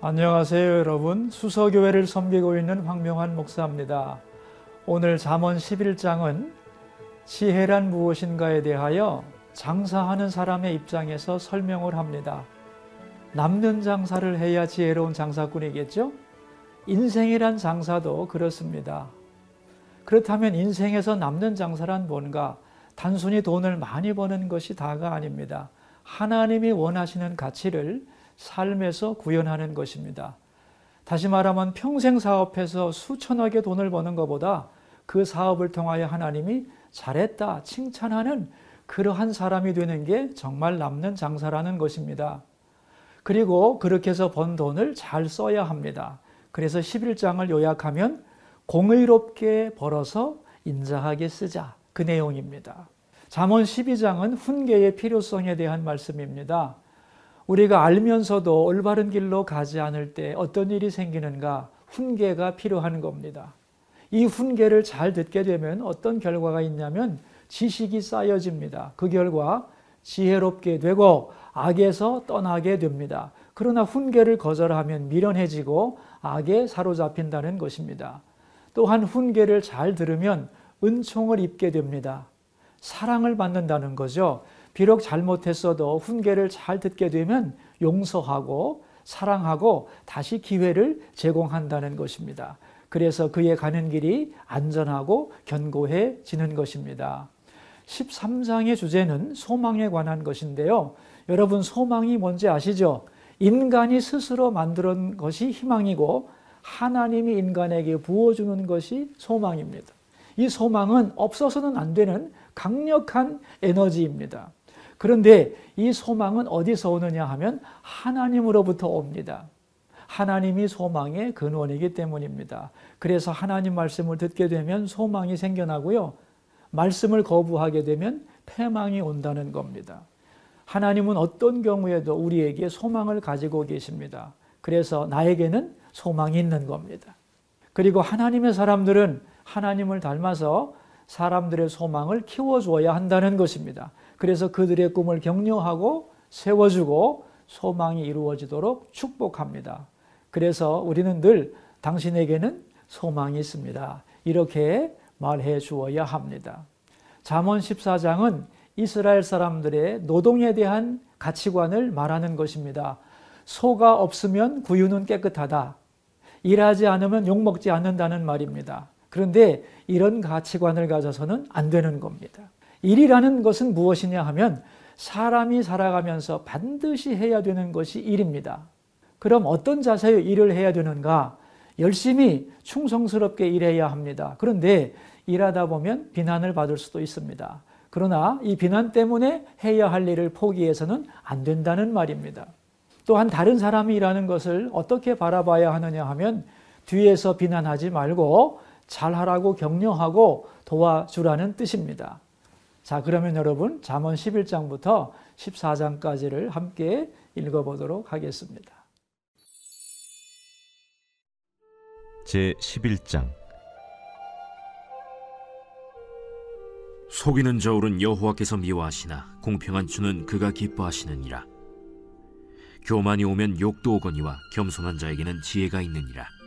안녕하세요, 여러분. 수서교회를 섬기고 있는 황명환 목사입니다. 오늘 잠언 11장은 지혜란 무엇인가에 대하여 장사하는 사람의 입장에서 설명을 합니다. 남는 장사를 해야 지혜로운 장사꾼이겠죠? 인생이란 장사도 그렇습니다. 그렇다면 인생에서 남는 장사란 뭔가? 단순히 돈을 많이 버는 것이 다가 아닙니다. 하나님이 원하시는 가치를 삶에서 구현하는 것입니다. 다시 말하면 평생 사업해서 수천억의 돈을 버는 것보다 그 사업을 통하여 하나님이 잘했다 칭찬하는 그러한 사람이 되는 게 정말 남는 장사라는 것입니다. 그리고 그렇게 해서 번 돈을 잘 써야 합니다. 그래서 11장을 요약하면 공의롭게 벌어서 인자하게 쓰자. 그 내용입니다. 잠언 12장은 훈계의 필요성에 대한 말씀입니다. 우리가 알면서도 올바른 길로 가지 않을 때 어떤 일이 생기는가 훈계가 필요한 겁니다. 이 훈계를 잘 듣게 되면 어떤 결과가 있냐면 지식이 쌓여집니다. 그 결과 지혜롭게 되고 악에서 떠나게 됩니다. 그러나 훈계를 거절하면 미련해지고 악에 사로잡힌다는 것입니다. 또한 훈계를 잘 들으면 은총을 입게 됩니다. 사랑을 받는다는 거죠. 비록 잘못했어도 훈계를 잘 듣게 되면 용서하고 사랑하고 다시 기회를 제공한다는 것입니다. 그래서 그의 가는 길이 안전하고 견고해지는 것입니다. 13장의 주제는 소망에 관한 것인데요. 여러분 소망이 뭔지 아시죠? 인간이 스스로 만든 것이 희망이고 하나님이 인간에게 부어주는 것이 소망입니다. 이 소망은 없어서는 안 되는 강력한 에너지입니다. 그런데 이 소망은 어디서 오느냐 하면 하나님으로부터 옵니다. 하나님이 소망의 근원이기 때문입니다. 그래서 하나님 말씀을 듣게 되면 소망이 생겨나고요. 말씀을 거부하게 되면 패망이 온다는 겁니다. 하나님은 어떤 경우에도 우리에게 소망을 가지고 계십니다. 그래서 나에게는 소망이 있는 겁니다. 그리고 하나님의 사람들은 하나님을 닮아서 사람들의 소망을 키워주어야 한다는 것입니다. 그래서 그들의 꿈을 격려하고 세워주고 소망이 이루어지도록 축복합니다. 그래서 우리는 늘 당신에게는 소망이 있습니다. 이렇게 말해 주어야 합니다. 잠언 14장은 이스라엘 사람들의 노동에 대한 가치관을 말하는 것입니다. 소가 없으면 구유는 깨끗하다. 일하지 않으면 욕먹지 않는다는 말입니다. 그런데 이런 가치관을 가져서는 안 되는 겁니다. 일이라는 것은 무엇이냐 하면 사람이 살아가면서 반드시 해야 되는 것이 일입니다. 그럼 어떤 자세의 일을 해야 되는가? 열심히 충성스럽게 일해야 합니다. 그런데 일하다 보면 비난을 받을 수도 있습니다. 그러나 이 비난 때문에 해야 할 일을 포기해서는 안 된다는 말입니다. 또한 다른 사람이 일하는 것을 어떻게 바라봐야 하느냐 하면 뒤에서 비난하지 말고 잘하라고 격려하고 도와주라는 뜻입니다. 자, 그러면 여러분 잠언 11장부터 14장까지를 함께 읽어 보도록 하겠습니다. 제 11장 속이는 저울은 여호와께서 미워하시나 공평한 주는 그가 기뻐하시느니라. 교만이 오면 욕도 오거니와 겸손한 자에게는 지혜가 있느니라.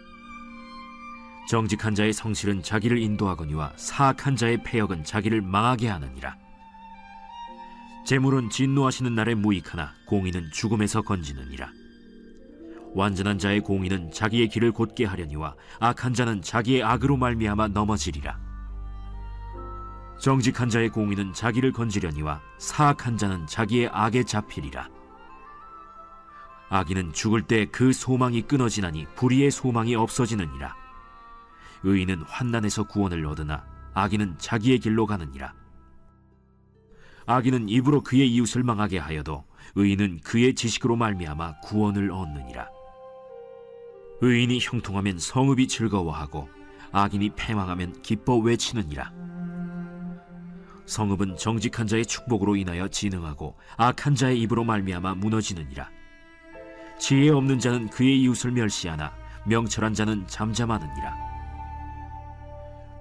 정직한 자의 성실은 자기를 인도하거니와 사악한 자의 폐역은 자기를 망하게 하느니라. 재물은 진노하시는 날에 무익하나 공의는 죽음에서 건지느니라. 완전한 자의 공의는 자기의 길을 곧게 하려니와 악한 자는 자기의 악으로 말미암아 넘어지리라. 정직한 자의 공의는 자기를 건지려니와 사악한 자는 자기의 악에 잡히리라. 악인은 죽을 때 그 소망이 끊어지나니 불의의 소망이 없어지느니라. 의인은 환난에서 구원을 얻으나 악인은 자기의 길로 가느니라. 악인은 입으로 그의 이웃을 망하게 하여도 의인은 그의 지식으로 말미암아 구원을 얻느니라. 의인이 형통하면 성읍이 즐거워하고 악인이 패망하면 기뻐 외치느니라. 성읍은 정직한 자의 축복으로 인하여 진흥하고 악한 자의 입으로 말미암아 무너지느니라. 지혜 없는 자는 그의 이웃을 멸시하나 명철한 자는 잠잠하느니라.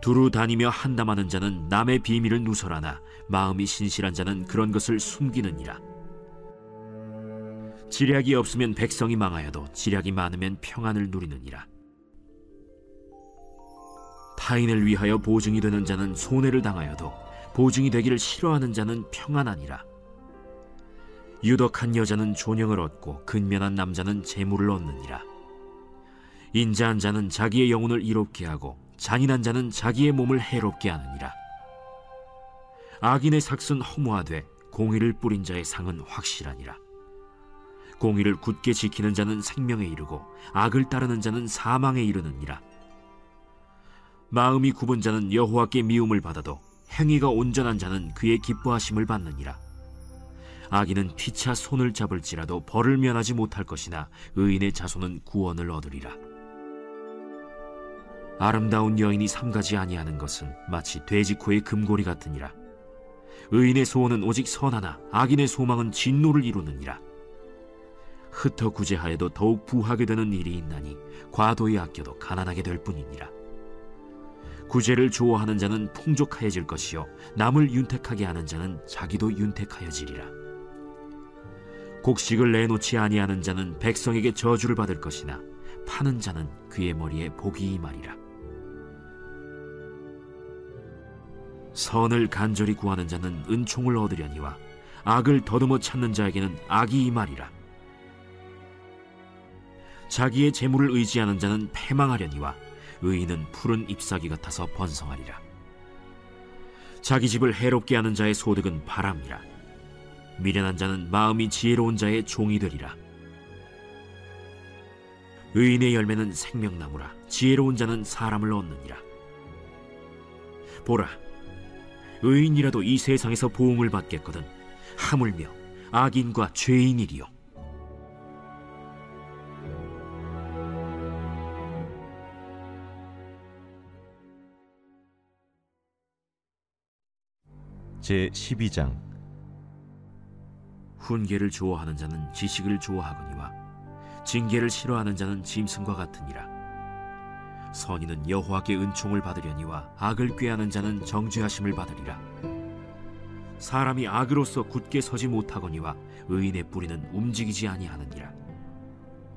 두루 다니며 한담하는 자는 남의 비밀을 누설하나 마음이 신실한 자는 그런 것을 숨기느니라. 지략이 없으면 백성이 망하여도 지략이 많으면 평안을 누리느니라. 타인을 위하여 보증이 되는 자는 손해를 당하여도 보증이 되기를 싫어하는 자는 평안하니라. 유덕한 여자는 존영을 얻고 근면한 남자는 재물을 얻느니라. 인자한 자는 자기의 영혼을 이롭게 하고 잔인한 자는 자기의 몸을 해롭게 하느니라. 악인의 삭은 허무하되 공의를 뿌린 자의 상은 확실하니라. 공의를 굳게 지키는 자는 생명에 이르고 악을 따르는 자는 사망에 이르느니라. 마음이 굽은 자는 여호와께 미움을 받아도 행위가 온전한 자는 그의 기뻐하심을 받느니라. 악인은 피차 손을 잡을지라도 벌을 면하지 못할 것이나 의인의 자손은 구원을 얻으리라. 아름다운 여인이 삼가지 아니하는 것은 마치 돼지코의 금고리 같으니라. 의인의 소원은 오직 선하나 악인의 소망은 진노를 이루느니라. 흩어 구제하여도 더욱 부하게 되는 일이 있나니 과도히 아껴도 가난하게 될 뿐이니라. 구제를 좋아하는 자는 풍족하여질 것이요 남을 윤택하게 하는 자는 자기도 윤택하여지리라. 곡식을 내놓지 아니하는 자는 백성에게 저주를 받을 것이나 파는 자는 그의 머리에 복이 임하리라. 선을 간절히 구하는 자는 은총을 얻으려니와 악을 더듬어 찾는 자에게는 악이 임하리라. 자기의 재물을 의지하는 자는 패망하려니와 의인은 푸른 잎사귀 같아서 번성하리라. 자기 집을 해롭게 하는 자의 소득은 바람이라. 미련한 자는 마음이 지혜로운 자의 종이 되리라. 의인의 열매는 생명나무라. 지혜로운 자는 사람을 얻느니라. 보라, 의인이라도 이 세상에서 보응을 받겠거든. 하물며 악인과 죄인이리요. 제 12장 훈계를 좋아하는 자는 지식을 좋아하거니와 징계를 싫어하는 자는 짐승과 같으니라. 선인은 여호와께 은총을 받으려니와 악을 꾀하는 자는 정죄하심을 받으리라. 사람이 악으로서 굳게 서지 못하거니와 의인의 뿌리는 움직이지 아니하느니라.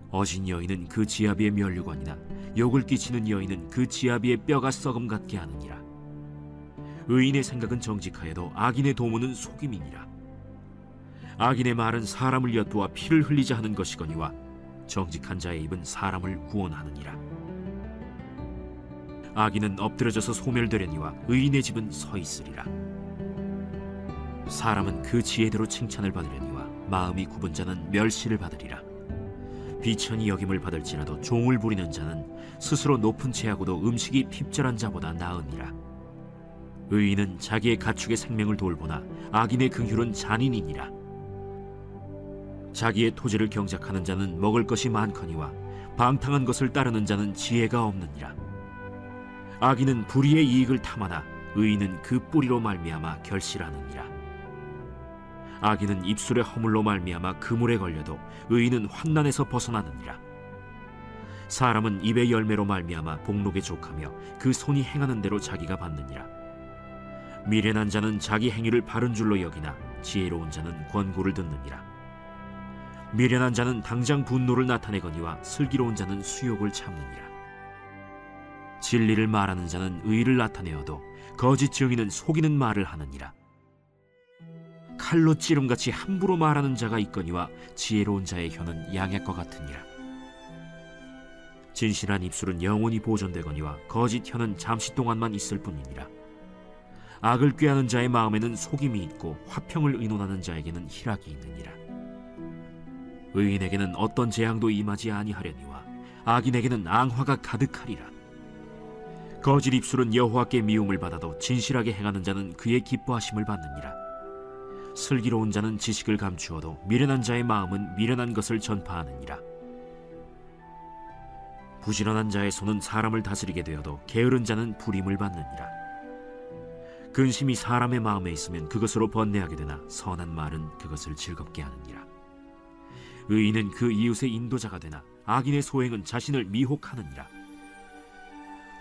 어진 여인은 그 지아비의 멸류관이나 욕을 끼치는 여인은 그 지아비의 뼈가 썩음 같게 하느니라. 의인의 생각은 정직하여도 악인의 도모는 속임이니라. 악인의 말은 사람을 엿보아 피를 흘리자 하는 것이거니와 정직한 자의 입은 사람을 구원하느니라. 악인은 엎드려져서 소멸되려니와 의인의 집은 서 있으리라. 사람은 그 지혜대로 칭찬을 받으려니와 마음이 굽은 자는 멸시를 받으리라. 비천이 여김을 받을지라도 종을 부리는 자는 스스로 높은 채하고도 음식이 핍절한 자보다 나으니라. 의인은 자기의 가축의 생명을 돌보나 악인의 긍휼은 잔인이니라. 자기의 토지를 경작하는 자는 먹을 것이 많거니와 방탕한 것을 따르는 자는 지혜가 없느니라. 악인은 불의의 이익을 탐하나 의인은 그 뿌리로 말미암아 결실하느니라. 악인은 입술의 허물로 말미암아 그물에 걸려도 의인은 환난에서 벗어나느니라. 사람은 입의 열매로 말미암아 복록에 족하며 그 손이 행하는 대로 자기가 받느니라. 미련한 자는 자기 행위를 바른 줄로 여기나 지혜로운 자는 권고를 듣느니라. 미련한 자는 당장 분노를 나타내거니와 슬기로운 자는 수욕을 참느니라. 진리를 말하는 자는 의를 나타내어도 거짓 증인은 속이는 말을 하느니라. 칼로 찌름같이 함부로 말하는 자가 있거니와 지혜로운 자의 혀는 양약과 같으니라. 진실한 입술은 영원히 보존되거니와 거짓 혀는 잠시 동안만 있을 뿐이니라. 악을 꾀하는 자의 마음에는 속임이 있고 화평을 의논하는 자에게는 희락이 있느니라. 의인에게는 어떤 재앙도 임하지 아니하려니와 악인에게는 앙화가 가득하리라. 거짓 입술은 여호와께 미움을 받아도 진실하게 행하는 자는 그의 기뻐하심을 받느니라. 슬기로운 자는 지식을 감추어도 미련한 자의 마음은 미련한 것을 전파하느니라. 부지런한 자의 손은 사람을 다스리게 되어도 게으른 자는 불임을 받느니라. 근심이 사람의 마음에 있으면 그것으로 번뇌하게 되나 선한 말은 그것을 즐겁게 하느니라. 의인은 그 이웃의 인도자가 되나 악인의 소행은 자신을 미혹하느니라.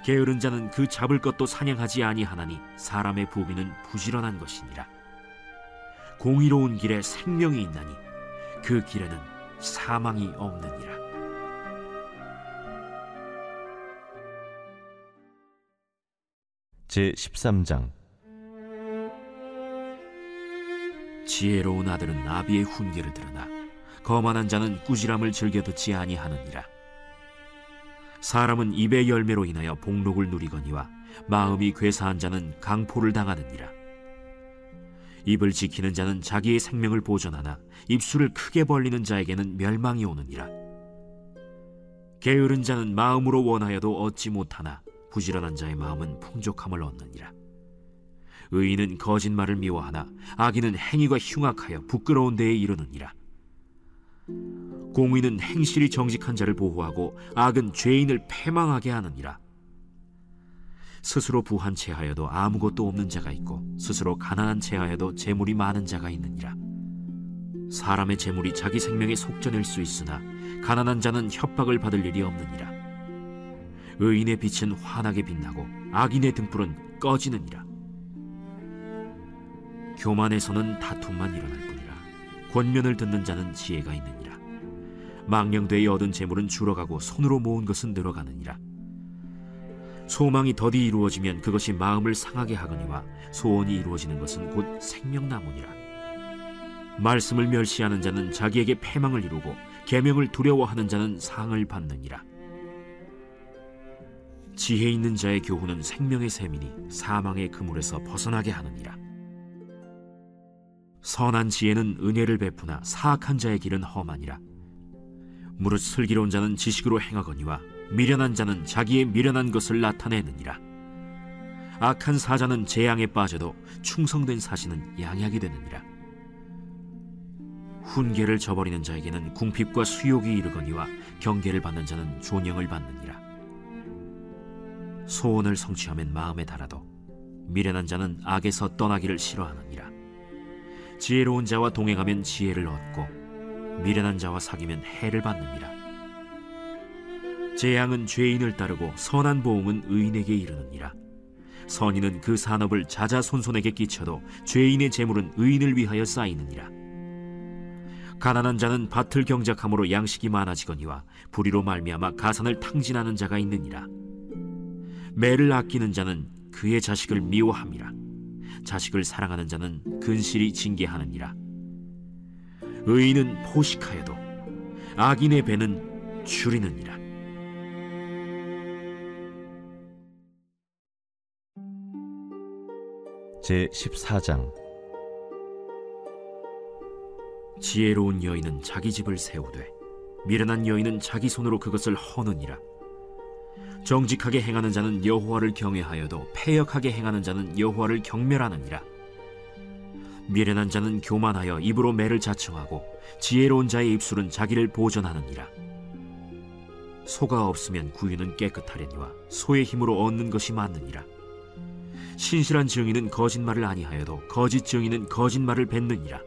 게으른 자는 그 잡을 것도 사냥하지 아니하나니 사람의 부귀는 부지런한 것이니라. 공의로운 길에 생명이 있나니 그 길에는 사망이 없느니라. 제 13장 지혜로운 아들은 나비의 훈계를 들으나 거만한 자는 꾸지람을 즐겨 듣지 아니하느니라. 사람은 입의 열매로 인하여 복록을 누리거니와 마음이 괴사한 자는 강포를 당하느니라. 입을 지키는 자는 자기의 생명을 보존하나 입술을 크게 벌리는 자에게는 멸망이 오느니라. 게으른 자는 마음으로 원하여도 얻지 못하나 부지런한 자의 마음은 풍족함을 얻느니라. 의인은 거짓말을 미워하나 악인은 행위가 흉악하여 부끄러운 데에 이르느니라. 공의는 행실이 정직한 자를 보호하고 악은 죄인을 패망하게 하느니라. 스스로 부한 채하여도 아무것도 없는 자가 있고 스스로 가난한 채하여도 재물이 많은 자가 있느니라. 사람의 재물이 자기 생명에 속전일 수 있으나 가난한 자는 협박을 받을 일이 없느니라. 의인의 빛은 환하게 빛나고 악인의 등불은 꺼지느니라. 교만에서는 다툼만 일어날 뿐이라. 권면을 듣는 자는 지혜가 있느니라. 망령되이 얻은 재물은 줄어가고 손으로 모은 것은 늘어가느니라. 소망이 더디 이루어지면 그것이 마음을 상하게 하거니와 소원이 이루어지는 것은 곧 생명나무니라. 말씀을 멸시하는 자는 자기에게 패망을 이루고 계명을 두려워하는 자는 상을 받느니라. 지혜 있는 자의 교훈은 생명의 셈이니 사망의 그물에서 벗어나게 하느니라. 선한 지혜는 은혜를 베푸나 사악한 자의 길은 험하니라. 무릇 슬기로운 자는 지식으로 행하거니와 미련한 자는 자기의 미련한 것을 나타내느니라. 악한 사자는 재앙에 빠져도 충성된 사신은 양약이 되느니라. 훈계를 저버리는 자에게는 궁핍과 수욕이 이르거니와 경계를 받는 자는 존영을 받느니라. 소원을 성취하면 마음에 달아도 미련한 자는 악에서 떠나기를 싫어하느니라. 지혜로운 자와 동행하면 지혜를 얻고 미련한 자와 사귀면 해를 받느니라. 재앙은 죄인을 따르고 선한 보응은 의인에게 이르느니라. 선인은 그 산업을 자자손손에게 끼쳐도 죄인의 재물은 의인을 위하여 쌓이느니라. 가난한 자는 밭을 경작함으로 양식이 많아지거니와 불의로 말미암아 가산을 탕진하는 자가 있느니라. 매를 아끼는 자는 그의 자식을 미워함이라. 자식을 사랑하는 자는 근실이 징계하느니라. 의인은 포식하여도 악인의 배는 줄이느니라. 제 14장 지혜로운 여인은 자기 집을 세우되 미련한 여인은 자기 손으로 그것을 허느니라. 정직하게 행하는 자는 여호와를 경외하여도 패역하게 행하는 자는 여호와를 경멸하느니라. 미련한 자는 교만하여 입으로 매를 자청하고 지혜로운 자의 입술은 자기를 보전하느니라. 소가 없으면 구유는 깨끗하려니와 소의 힘으로 얻는 것이 많느니라. 신실한 증인은 거짓말을 아니하여도 거짓 증인은 거짓말을 뱉느니라.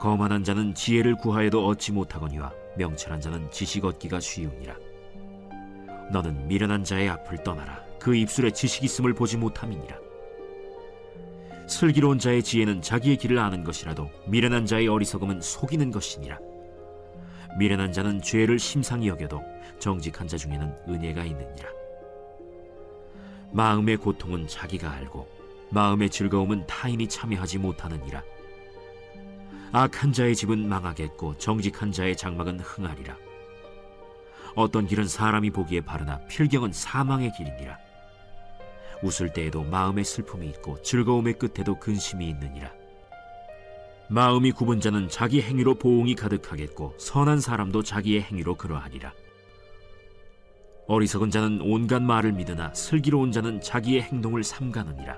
거만한 자는 지혜를 구하여도 얻지 못하거니와 명철한 자는 지식 얻기가 쉬우니라. 너는 미련한 자의 앞을 떠나라. 그 입술에 지식 있음을 보지 못함이니라. 슬기로운 자의 지혜는 자기의 길을 아는 것이라도 미련한 자의 어리석음은 속이는 것이니라. 미련한 자는 죄를 심상히 여겨도 정직한 자 중에는 은혜가 있느니라. 마음의 고통은 자기가 알고 마음의 즐거움은 타인이 참여하지 못하느니라. 악한 자의 집은 망하겠고 정직한 자의 장막은 흥하리라. 어떤 길은 사람이 보기에 바르나 필경은 사망의 길이니라. 웃을 때에도 마음의 슬픔이 있고 즐거움의 끝에도 근심이 있느니라. 마음이 굽은 자는 자기 행위로 보응이 가득하겠고 선한 사람도 자기의 행위로 그러하리라. 어리석은 자는 온갖 말을 믿으나 슬기로운 자는 자기의 행동을 삼가느니라.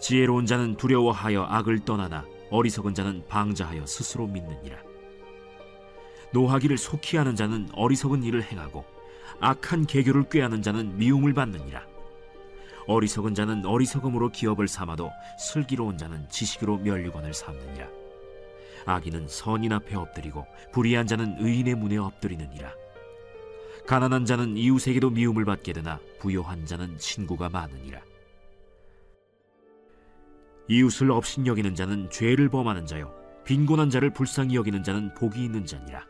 지혜로운 자는 두려워하여 악을 떠나나 어리석은 자는 방자하여 스스로 믿느니라. 노하기를 속히 하는 자는 어리석은 일을 행하고 악한 계교를 꾀하는 자는 미움을 받느니라. 어리석은 자는 어리석음으로 기업을 삼아도 슬기로운 자는 지식으로 멸류관을 삼느니라. 악인은 선인 앞에 엎드리고 불의한 자는 의인의 문에 엎드리느니라. 가난한 자는 이웃에게도 미움을 받게 되나 부요한 자는 친구가 많으니라. 이웃을 업신여기는 자는 죄를 범하는 자요 빈곤한 자를 불쌍히 여기는 자는 복이 있는 자니라.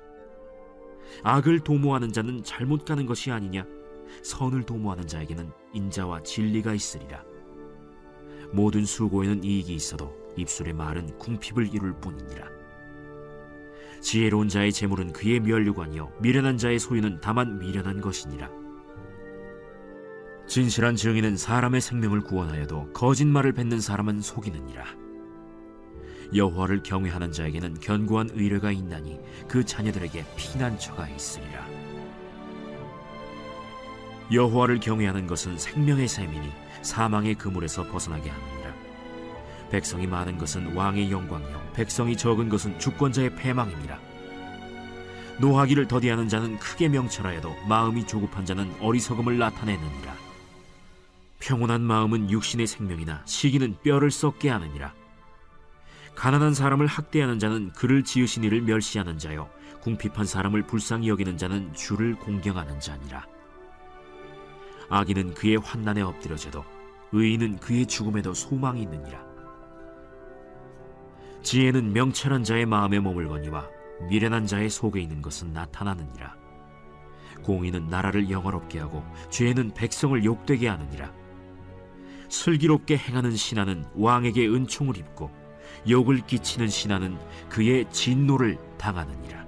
악을 도모하는 자는 잘못 가는 것이 아니냐? 선을 도모하는 자에게는 인자와 진리가 있으리라. 모든 수고에는 이익이 있어도 입술의 말은 궁핍을 이룰 뿐이니라. 지혜로운 자의 재물은 그의 면류관이요 미련한 자의 소유는 다만 미련한 것이니라. 진실한 증인은 사람의 생명을 구원하여도 거짓말을 뱉는 사람은 속이느니라. 여호와를 경외하는 자에게는 견고한 의뢰가 있나니 그 자녀들에게 피난처가 있으리라. 여호와를 경외하는 것은 생명의 셈이니 사망의 그물에서 벗어나게 하느니라. 백성이 많은 것은 왕의 영광이요 백성이 적은 것은 주권자의 패망입니다. 노하기를 더디하는 자는 크게 명철하여도 마음이 조급한 자는 어리석음을 나타내느니라. 평온한 마음은 육신의 생명이나 시기는 뼈를 썩게 하느니라. 가난한 사람을 학대하는 자는 그를 지으신 이를 멸시하는 자요 궁핍한 사람을 불쌍히 여기는 자는 주를 공경하는 자니라. 악인은 그의 환난에 엎드려져도 의인은 그의 죽음에도 소망이 있느니라. 지혜는 명철한 자의 마음에 머물거니와 미련한 자의 속에 있는 것은 나타나느니라. 공의는 나라를 영화롭게 하고 죄는 백성을 욕되게 하느니라. 슬기롭게 행하는 신하는 왕에게 은총을 입고 욕을 끼치는 신하는 그의 진노를 당하느니라.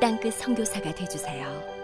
땅끝 선교사가 되주세요.